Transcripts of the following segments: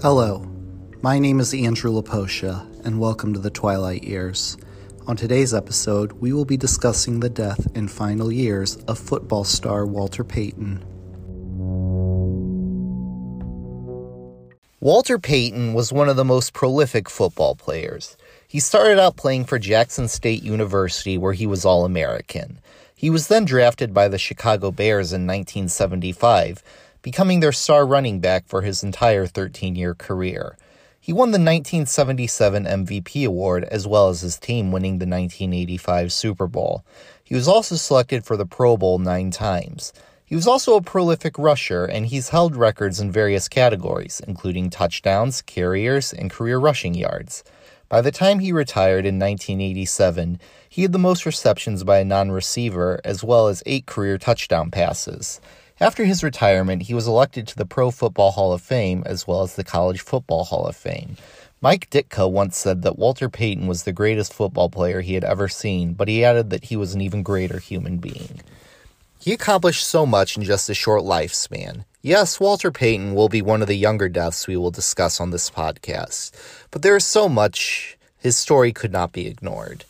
Hello, my name is Andrew Laposha, and welcome to the Twilight Years. On today's episode, we will be discussing the death and final years of football star Walter Payton. Walter Payton was one of the most prolific football players. He started out playing for Jackson State University, where he was All American. He was then drafted by the Chicago Bears in 1975 becoming their star running back for his entire 13 year career. He won the 1977 MVP award as well as his team winning the 1985 Super Bowl. He was also selected for the Pro Bowl nine times. He was also a prolific rusher, and he's held records in various categories, including touchdowns, carriers, and career rushing yards. By the time he retired in 1987, he had the most receptions by a non receiver, as well as eight career touchdown passes. After his retirement, he was elected to the Pro Football Hall of Fame as well as the College Football Hall of Fame. Mike Ditka once said that Walter Payton was the greatest football player he had ever seen, but he added that he was an even greater human being. He accomplished so much in just a short lifespan. Yes, Walter Payton will be one of the younger deaths we will discuss on this podcast, but there is so much his story could not be ignored.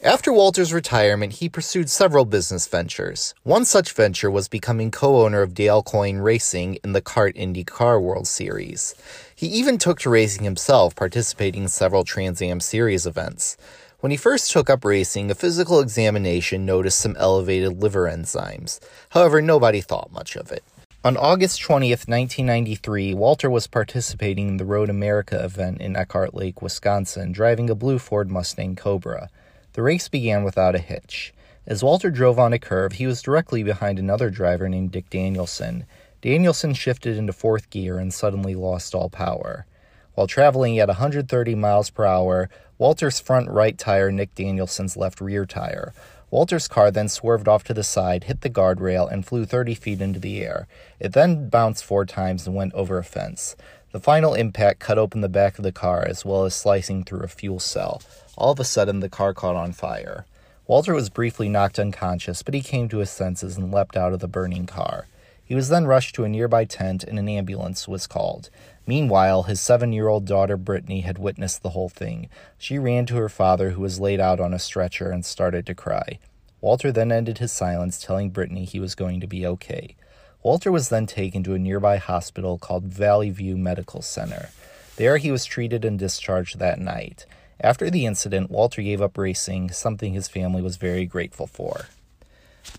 After Walter's retirement, he pursued several business ventures. One such venture was becoming co owner of Dale Coyne Racing in the CART Indy Car World Series. He even took to racing himself, participating in several Trans Am Series events. When he first took up racing, a physical examination noticed some elevated liver enzymes. However, nobody thought much of it. On August 20th, 1993, Walter was participating in the Road America event in Elkhart Lake, Wisconsin, driving a blue Ford Mustang Cobra. The race began without a hitch. As Walter drove on a curve, he was directly behind another driver named Dick Danielson. Danielson shifted into fourth gear and suddenly lost all power. While traveling at 130 miles per hour, Walter's front right tire nicked Danielson's left rear tire. Walter's car then swerved off to the side, hit the guardrail, and flew 30 feet into the air. It then bounced four times and went over a fence. The final impact cut open the back of the car as well as slicing through a fuel cell. All of a sudden, the car caught on fire. Walter was briefly knocked unconscious, but he came to his senses and leapt out of the burning car. He was then rushed to a nearby tent and an ambulance was called. Meanwhile, his seven year old daughter Brittany had witnessed the whole thing. She ran to her father, who was laid out on a stretcher, and started to cry. Walter then ended his silence, telling Brittany he was going to be okay. Walter was then taken to a nearby hospital called Valley View Medical Center. There he was treated and discharged that night. After the incident, Walter gave up racing, something his family was very grateful for.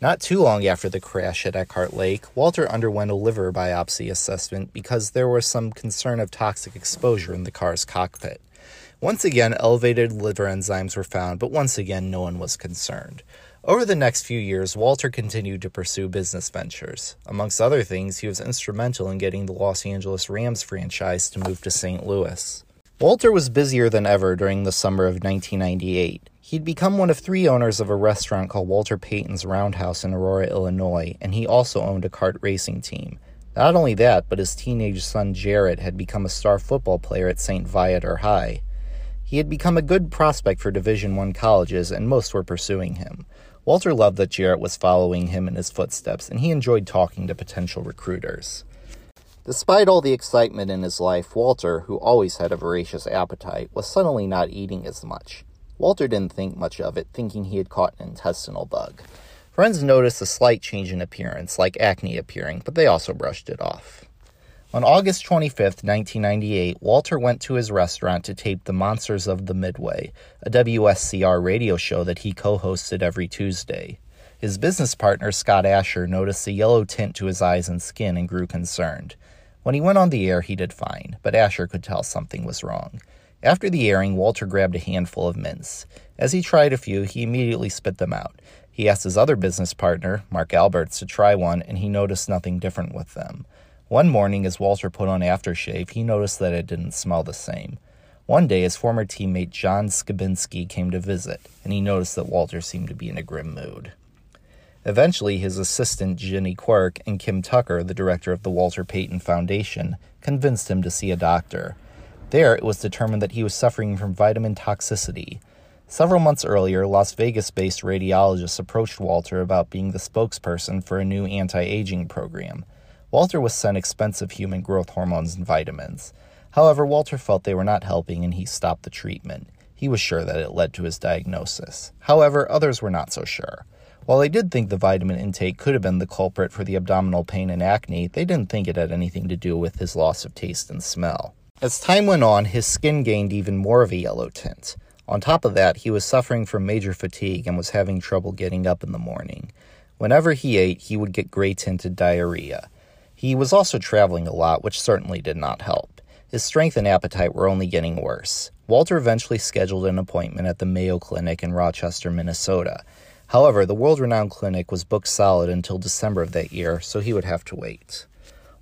Not too long after the crash at Elkhart Lake, Walter underwent a liver biopsy assessment because there was some concern of toxic exposure in the car's cockpit. Once again, elevated liver enzymes were found, but once again, no one was concerned. Over the next few years, Walter continued to pursue business ventures. Amongst other things, he was instrumental in getting the Los Angeles Rams franchise to move to St. Louis. Walter was busier than ever during the summer of 1998. He'd become one of three owners of a restaurant called Walter Payton's Roundhouse in Aurora, Illinois, and he also owned a kart racing team. Not only that, but his teenage son Jarrett had become a star football player at St. Viator High. He had become a good prospect for Division I colleges, and most were pursuing him. Walter loved that Jarrett was following him in his footsteps, and he enjoyed talking to potential recruiters. Despite all the excitement in his life, Walter, who always had a voracious appetite, was suddenly not eating as much. Walter didn't think much of it, thinking he had caught an intestinal bug. Friends noticed a slight change in appearance, like acne appearing, but they also brushed it off. On August 25, 1998, Walter went to his restaurant to tape The Monsters of the Midway, a WSCR radio show that he co hosted every Tuesday. His business partner, Scott Asher, noticed a yellow tint to his eyes and skin and grew concerned. When he went on the air, he did fine, but Asher could tell something was wrong. After the airing, Walter grabbed a handful of mints. As he tried a few, he immediately spit them out. He asked his other business partner, Mark Alberts, to try one, and he noticed nothing different with them. One morning, as Walter put on aftershave, he noticed that it didn't smell the same. One day, his former teammate John Skabinski came to visit, and he noticed that Walter seemed to be in a grim mood. Eventually, his assistant, Jenny Quirk, and Kim Tucker, the director of the Walter Payton Foundation, convinced him to see a doctor. There, it was determined that he was suffering from vitamin toxicity. Several months earlier, Las Vegas based radiologists approached Walter about being the spokesperson for a new anti aging program. Walter was sent expensive human growth hormones and vitamins. However, Walter felt they were not helping and he stopped the treatment. He was sure that it led to his diagnosis. However, others were not so sure. While they did think the vitamin intake could have been the culprit for the abdominal pain and acne, they didn't think it had anything to do with his loss of taste and smell. As time went on, his skin gained even more of a yellow tint. On top of that, he was suffering from major fatigue and was having trouble getting up in the morning. Whenever he ate, he would get gray tinted diarrhea. He was also traveling a lot, which certainly did not help. His strength and appetite were only getting worse. Walter eventually scheduled an appointment at the Mayo Clinic in Rochester, Minnesota. However, the world renowned clinic was booked solid until December of that year, so he would have to wait.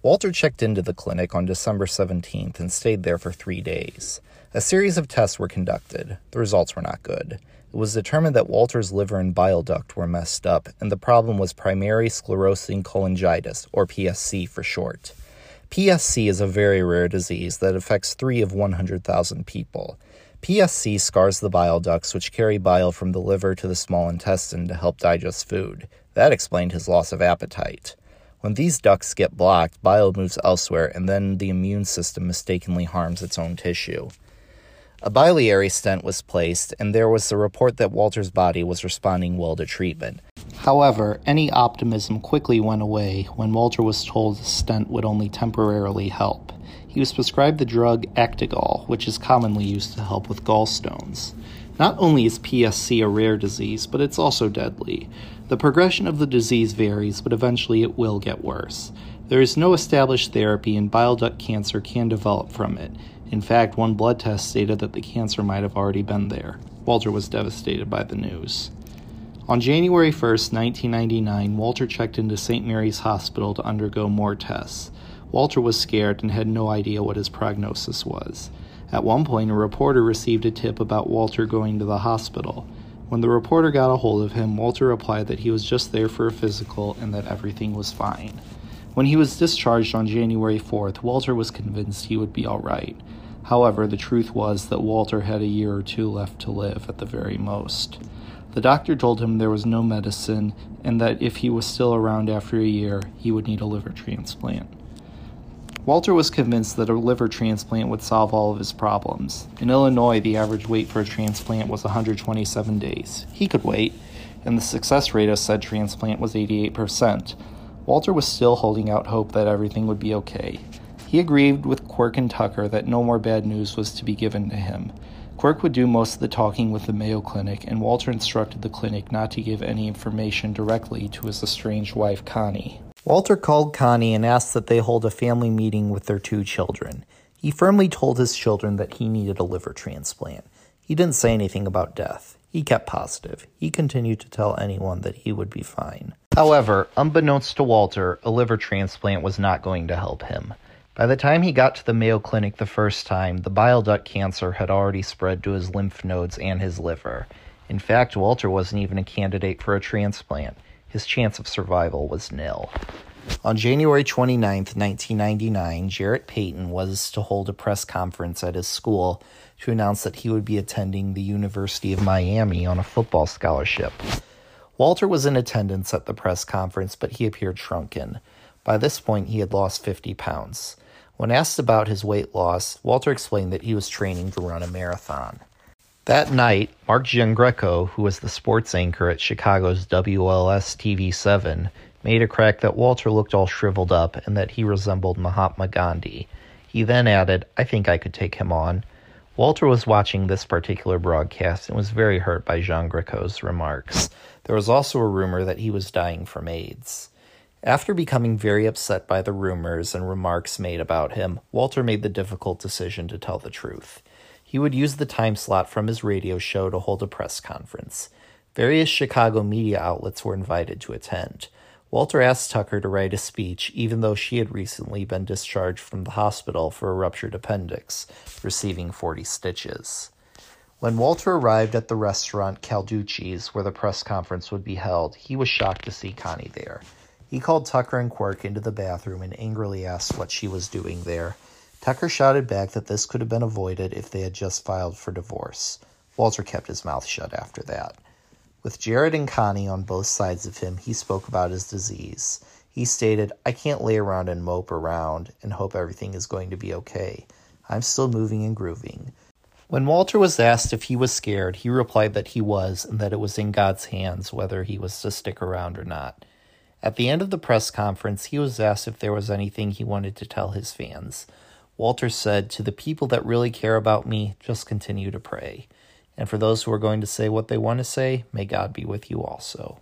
Walter checked into the clinic on December 17th and stayed there for three days. A series of tests were conducted. The results were not good. It was determined that Walter's liver and bile duct were messed up, and the problem was primary sclerosing cholangitis, or PSC for short. PSC is a very rare disease that affects 3 of 100,000 people. PSC scars the bile ducts, which carry bile from the liver to the small intestine to help digest food. That explained his loss of appetite. When these ducts get blocked, bile moves elsewhere, and then the immune system mistakenly harms its own tissue. A biliary stent was placed, and there was the report that Walter's body was responding well to treatment. However, any optimism quickly went away when Walter was told the stent would only temporarily help. He was prescribed the drug Actigall, which is commonly used to help with gallstones. Not only is PSC a rare disease, but it's also deadly. The progression of the disease varies, but eventually it will get worse. There is no established therapy, and bile duct cancer can develop from it. In fact, one blood test stated that the cancer might have already been there. Walter was devastated by the news. On January 1, 1999, Walter checked into St. Mary's Hospital to undergo more tests. Walter was scared and had no idea what his prognosis was. At one point, a reporter received a tip about Walter going to the hospital. When the reporter got a hold of him, Walter replied that he was just there for a physical and that everything was fine. When he was discharged on January 4th, Walter was convinced he would be all right. However, the truth was that Walter had a year or two left to live at the very most. The doctor told him there was no medicine and that if he was still around after a year, he would need a liver transplant. Walter was convinced that a liver transplant would solve all of his problems. In Illinois, the average wait for a transplant was 127 days. He could wait, and the success rate of said transplant was 88%. Walter was still holding out hope that everything would be okay. He agreed with Quirk and Tucker that no more bad news was to be given to him. Quirk would do most of the talking with the Mayo Clinic, and Walter instructed the clinic not to give any information directly to his estranged wife, Connie. Walter called Connie and asked that they hold a family meeting with their two children. He firmly told his children that he needed a liver transplant. He didn't say anything about death. He kept positive. He continued to tell anyone that he would be fine. However, unbeknownst to Walter, a liver transplant was not going to help him. By the time he got to the Mayo Clinic the first time, the bile duct cancer had already spread to his lymph nodes and his liver. In fact, Walter wasn't even a candidate for a transplant his chance of survival was nil. On January 29, 1999, Jarrett Payton was to hold a press conference at his school to announce that he would be attending the University of Miami on a football scholarship. Walter was in attendance at the press conference, but he appeared shrunken. By this point, he had lost 50 pounds. When asked about his weight loss, Walter explained that he was training to run a marathon. That night, Mark Giangreco, who was the sports anchor at Chicago's WLS TV 7, made a crack that Walter looked all shriveled up and that he resembled Mahatma Gandhi. He then added, I think I could take him on. Walter was watching this particular broadcast and was very hurt by Giangreco's remarks. There was also a rumor that he was dying from AIDS. After becoming very upset by the rumors and remarks made about him, Walter made the difficult decision to tell the truth. He would use the time slot from his radio show to hold a press conference. Various Chicago media outlets were invited to attend. Walter asked Tucker to write a speech, even though she had recently been discharged from the hospital for a ruptured appendix, receiving 40 stitches. When Walter arrived at the restaurant Calducci's, where the press conference would be held, he was shocked to see Connie there. He called Tucker and Quirk into the bathroom and angrily asked what she was doing there. Tucker shouted back that this could have been avoided if they had just filed for divorce. Walter kept his mouth shut after that. With Jarrett and Connie on both sides of him, he spoke about his disease. He stated, I can't lay around and mope around and hope everything is going to be okay. I'm still moving and grooving. When Walter was asked if he was scared, he replied that he was and that it was in God's hands whether he was to stick around or not. At the end of the press conference, he was asked if there was anything he wanted to tell his fans. Walter said, To the people that really care about me, just continue to pray. And for those who are going to say what they want to say, may God be with you also.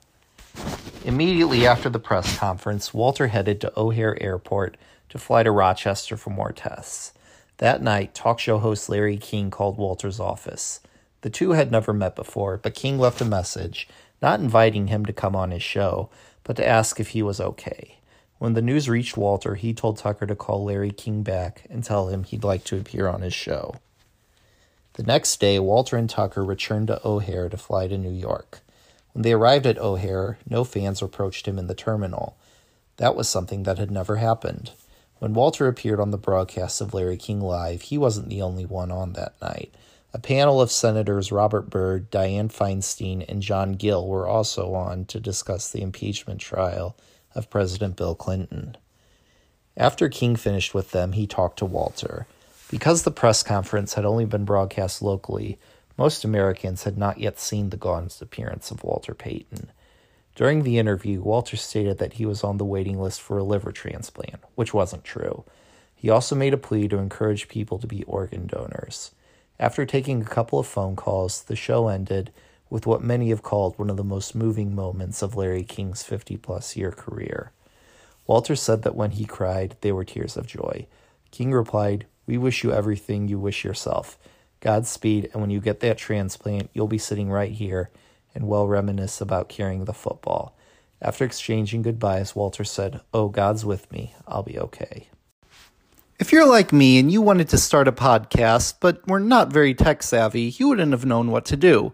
Immediately after the press conference, Walter headed to O'Hare Airport to fly to Rochester for more tests. That night, talk show host Larry King called Walter's office. The two had never met before, but King left a message, not inviting him to come on his show, but to ask if he was okay. When the news reached Walter, he told Tucker to call Larry King back and tell him he'd like to appear on his show. The next day, Walter and Tucker returned to O'Hare to fly to New York. When they arrived at O'Hare, no fans approached him in the terminal. That was something that had never happened. When Walter appeared on the broadcast of Larry King Live, he wasn't the only one on that night. A panel of Senators Robert Byrd, Dianne Feinstein, and John Gill were also on to discuss the impeachment trial of President Bill Clinton. After King finished with them, he talked to Walter. Because the press conference had only been broadcast locally, most Americans had not yet seen the gaunt's appearance of Walter Payton. During the interview, Walter stated that he was on the waiting list for a liver transplant, which wasn't true. He also made a plea to encourage people to be organ donors. After taking a couple of phone calls, the show ended with what many have called one of the most moving moments of Larry King's 50 plus year career. Walter said that when he cried, they were tears of joy. King replied, We wish you everything you wish yourself. Godspeed, and when you get that transplant, you'll be sitting right here and well reminisce about carrying the football. After exchanging goodbyes, Walter said, Oh, God's with me. I'll be okay. If you're like me and you wanted to start a podcast, but were not very tech savvy, you wouldn't have known what to do.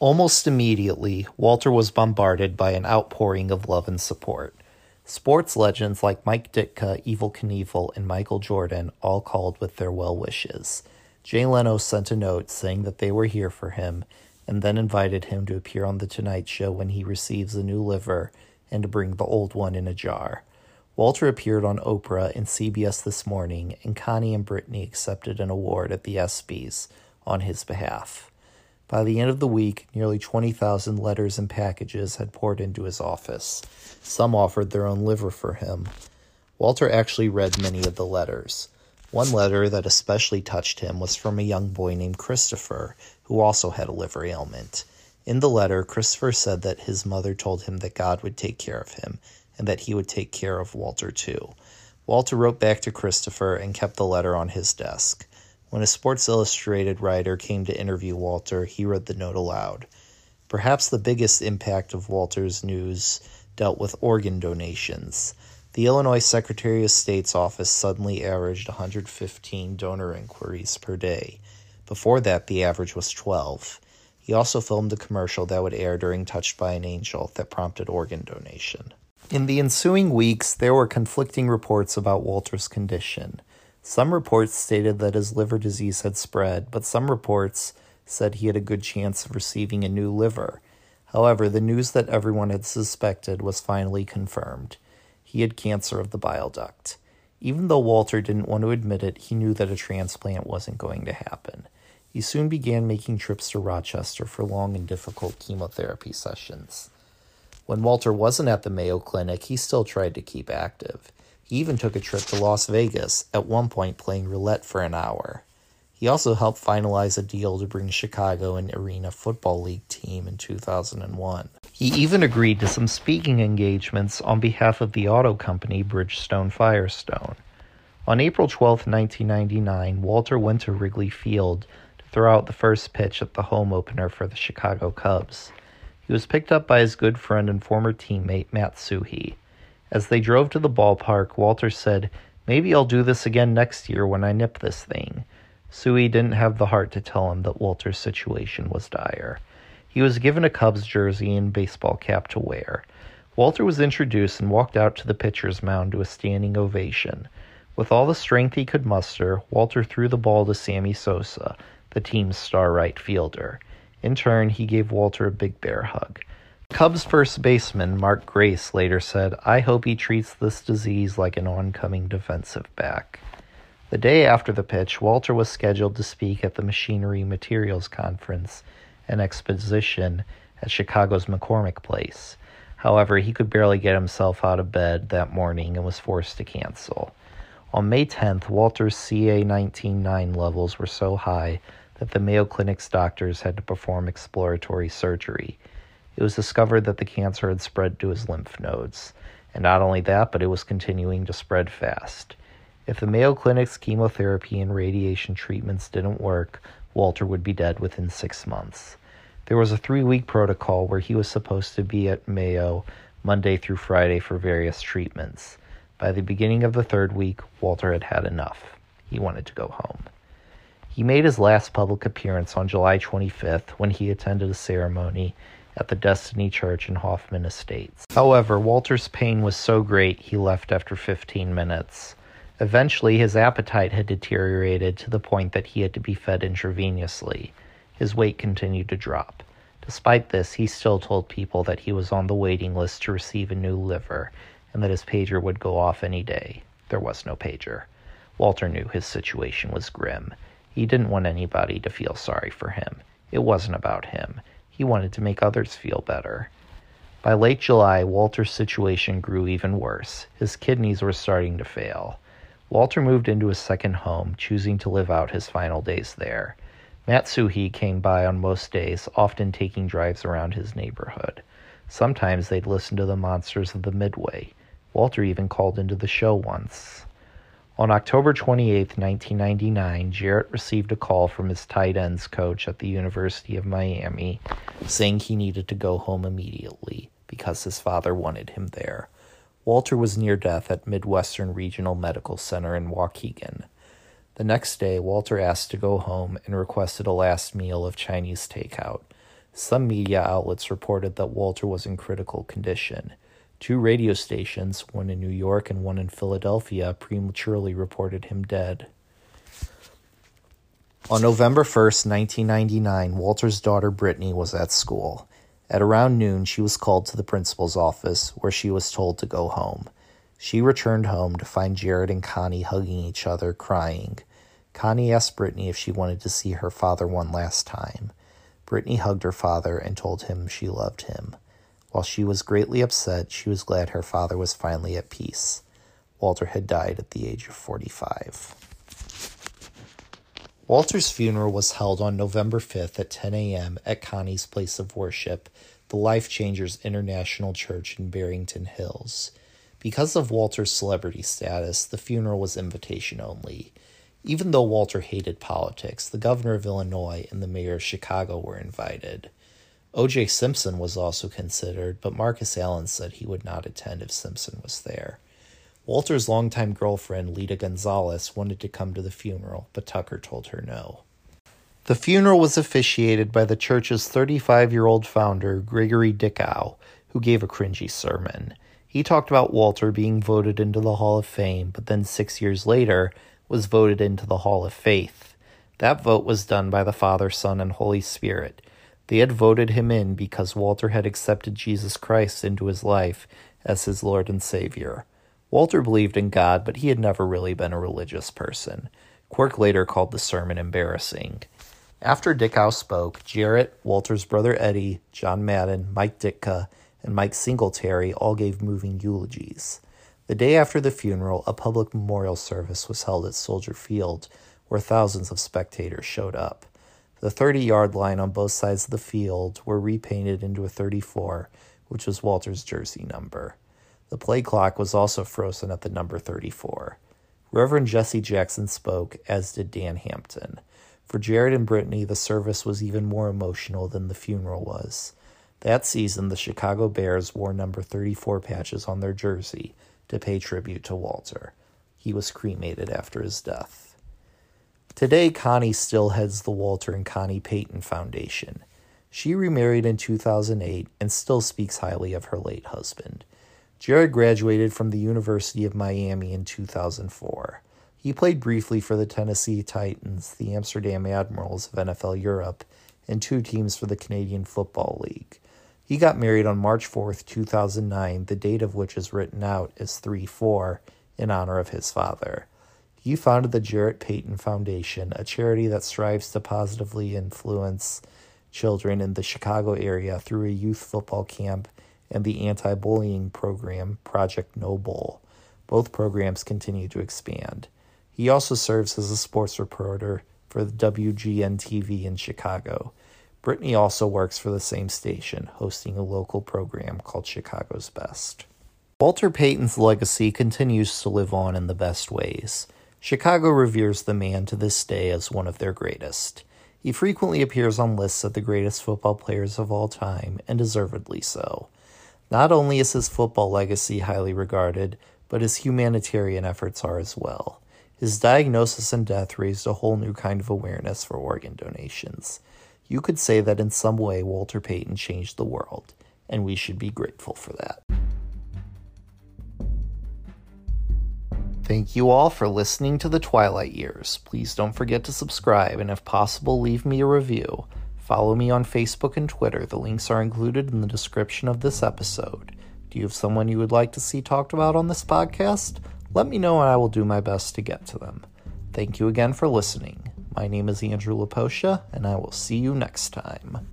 Almost immediately, Walter was bombarded by an outpouring of love and support. Sports legends like Mike Ditka, Evel Knievel, and Michael Jordan all called with their well wishes. Jay Leno sent a note saying that they were here for him and then invited him to appear on The Tonight Show when he receives a new liver and to bring the old one in a jar. Walter appeared on Oprah and CBS This Morning, and Connie and Brittany accepted an award at the ESPYs on his behalf. By the end of the week, nearly 20,000 letters and packages had poured into his office. Some offered their own liver for him. Walter actually read many of the letters. One letter that especially touched him was from a young boy named Christopher, who also had a liver ailment. In the letter, Christopher said that his mother told him that God would take care of him and that he would take care of Walter too. Walter wrote back to Christopher and kept the letter on his desk. When a Sports Illustrated writer came to interview Walter, he read the note aloud. Perhaps the biggest impact of Walter's news dealt with organ donations. The Illinois Secretary of State's office suddenly averaged 115 donor inquiries per day. Before that, the average was 12. He also filmed a commercial that would air during Touched by an Angel that prompted organ donation. In the ensuing weeks, there were conflicting reports about Walter's condition. Some reports stated that his liver disease had spread, but some reports said he had a good chance of receiving a new liver. However, the news that everyone had suspected was finally confirmed. He had cancer of the bile duct. Even though Walter didn't want to admit it, he knew that a transplant wasn't going to happen. He soon began making trips to Rochester for long and difficult chemotherapy sessions. When Walter wasn't at the Mayo Clinic, he still tried to keep active. He even took a trip to Las Vegas, at one point playing roulette for an hour. He also helped finalize a deal to bring Chicago an Arena Football League team in 2001. He even agreed to some speaking engagements on behalf of the auto company Bridgestone Firestone. On April 12, 1999, Walter went to Wrigley Field to throw out the first pitch at the home opener for the Chicago Cubs. He was picked up by his good friend and former teammate Matt Suhey. As they drove to the ballpark, Walter said, Maybe I'll do this again next year when I nip this thing. Suhey didn't have the heart to tell him that Walter's situation was dire. He was given a Cubs jersey and baseball cap to wear. Walter was introduced and walked out to the pitcher's mound to a standing ovation. With all the strength he could muster, Walter threw the ball to Sammy Sosa, the team's star right fielder. In turn, he gave Walter a big bear hug. Cubs first baseman Mark Grace later said, I hope he treats this disease like an oncoming defensive back. The day after the pitch, Walter was scheduled to speak at the Machinery Materials Conference and Exposition at Chicago's McCormick Place. However, he could barely get himself out of bed that morning and was forced to cancel. On May 10th, Walter's CA 19-9 levels were so high that the Mayo Clinic's doctors had to perform exploratory surgery. It was discovered that the cancer had spread to his lymph nodes. And not only that, but it was continuing to spread fast. If the Mayo Clinic's chemotherapy and radiation treatments didn't work, Walter would be dead within six months. There was a three week protocol where he was supposed to be at Mayo Monday through Friday for various treatments. By the beginning of the third week, Walter had had enough. He wanted to go home. He made his last public appearance on July 25th when he attended a ceremony at the Destiny Church in Hoffman Estates. However, Walter's pain was so great he left after 15 minutes. Eventually, his appetite had deteriorated to the point that he had to be fed intravenously. His weight continued to drop. Despite this, he still told people that he was on the waiting list to receive a new liver and that his pager would go off any day. There was no pager. Walter knew his situation was grim. He didn't want anybody to feel sorry for him. It wasn't about him. He wanted to make others feel better. By late July, Walter's situation grew even worse. His kidneys were starting to fail. Walter moved into his second home, choosing to live out his final days there. Matt Suhey came by on most days, often taking drives around his neighborhood. Sometimes they'd listen to the monsters of the Midway. Walter even called into the show once. On October 28, 1999, Jarrett received a call from his tight ends coach at the University of Miami saying he needed to go home immediately because his father wanted him there. Walter was near death at Midwestern Regional Medical Center in Waukegan. The next day, Walter asked to go home and requested a last meal of Chinese takeout. Some media outlets reported that Walter was in critical condition. Two radio stations, one in New York and one in Philadelphia, prematurely reported him dead. On November 1st, 1999, Walter's daughter Brittany was at school. At around noon, she was called to the principal's office, where she was told to go home. She returned home to find Jarrett and Connie hugging each other, crying. Connie asked Brittany if she wanted to see her father one last time. Brittany hugged her father and told him she loved him. While she was greatly upset, she was glad her father was finally at peace. Walter had died at the age of 45. Walter's funeral was held on November 5th at 10 a.m. at Connie's place of worship, the Life Changers International Church in Barrington Hills. Because of Walter's celebrity status, the funeral was invitation only. Even though Walter hated politics, the governor of Illinois and the mayor of Chicago were invited. O.J. Simpson was also considered, but Marcus Allen said he would not attend if Simpson was there. Walter's longtime girlfriend, Lita Gonzalez, wanted to come to the funeral, but Tucker told her no. The funeral was officiated by the church's 35 year old founder, Gregory Dickow, who gave a cringy sermon. He talked about Walter being voted into the Hall of Fame, but then six years later was voted into the Hall of Faith. That vote was done by the Father, Son, and Holy Spirit. They had voted him in because Walter had accepted Jesus Christ into his life as his Lord and Savior. Walter believed in God, but he had never really been a religious person. Quirk later called the sermon embarrassing. After Dickow spoke, Jarrett, Walter's brother Eddie, John Madden, Mike Ditka, and Mike Singletary all gave moving eulogies. The day after the funeral, a public memorial service was held at Soldier Field, where thousands of spectators showed up. The 30 yard line on both sides of the field were repainted into a 34, which was Walter's jersey number. The play clock was also frozen at the number 34. Reverend Jesse Jackson spoke, as did Dan Hampton. For Jarrett and Brittany, the service was even more emotional than the funeral was. That season, the Chicago Bears wore number 34 patches on their jersey to pay tribute to Walter. He was cremated after his death. Today, Connie still heads the Walter and Connie Payton Foundation. She remarried in 2008 and still speaks highly of her late husband. Jarrett graduated from the University of Miami in 2004. He played briefly for the Tennessee Titans, the Amsterdam Admirals of NFL Europe, and two teams for the Canadian Football League. He got married on March 4, 2009, the date of which is written out as 3 4 in honor of his father. He founded the Jarrett Payton Foundation, a charity that strives to positively influence children in the Chicago area through a youth football camp and the anti bullying program, Project No Bull. Both programs continue to expand. He also serves as a sports reporter for WGN TV in Chicago. Brittany also works for the same station, hosting a local program called Chicago's Best. Walter Payton's legacy continues to live on in the best ways. Chicago reveres the man to this day as one of their greatest. He frequently appears on lists of the greatest football players of all time, and deservedly so. Not only is his football legacy highly regarded, but his humanitarian efforts are as well. His diagnosis and death raised a whole new kind of awareness for organ donations. You could say that in some way Walter Payton changed the world, and we should be grateful for that. Thank you all for listening to the Twilight Years. Please don't forget to subscribe and, if possible, leave me a review. Follow me on Facebook and Twitter. The links are included in the description of this episode. Do you have someone you would like to see talked about on this podcast? Let me know and I will do my best to get to them. Thank you again for listening. My name is Andrew Laposha, and I will see you next time.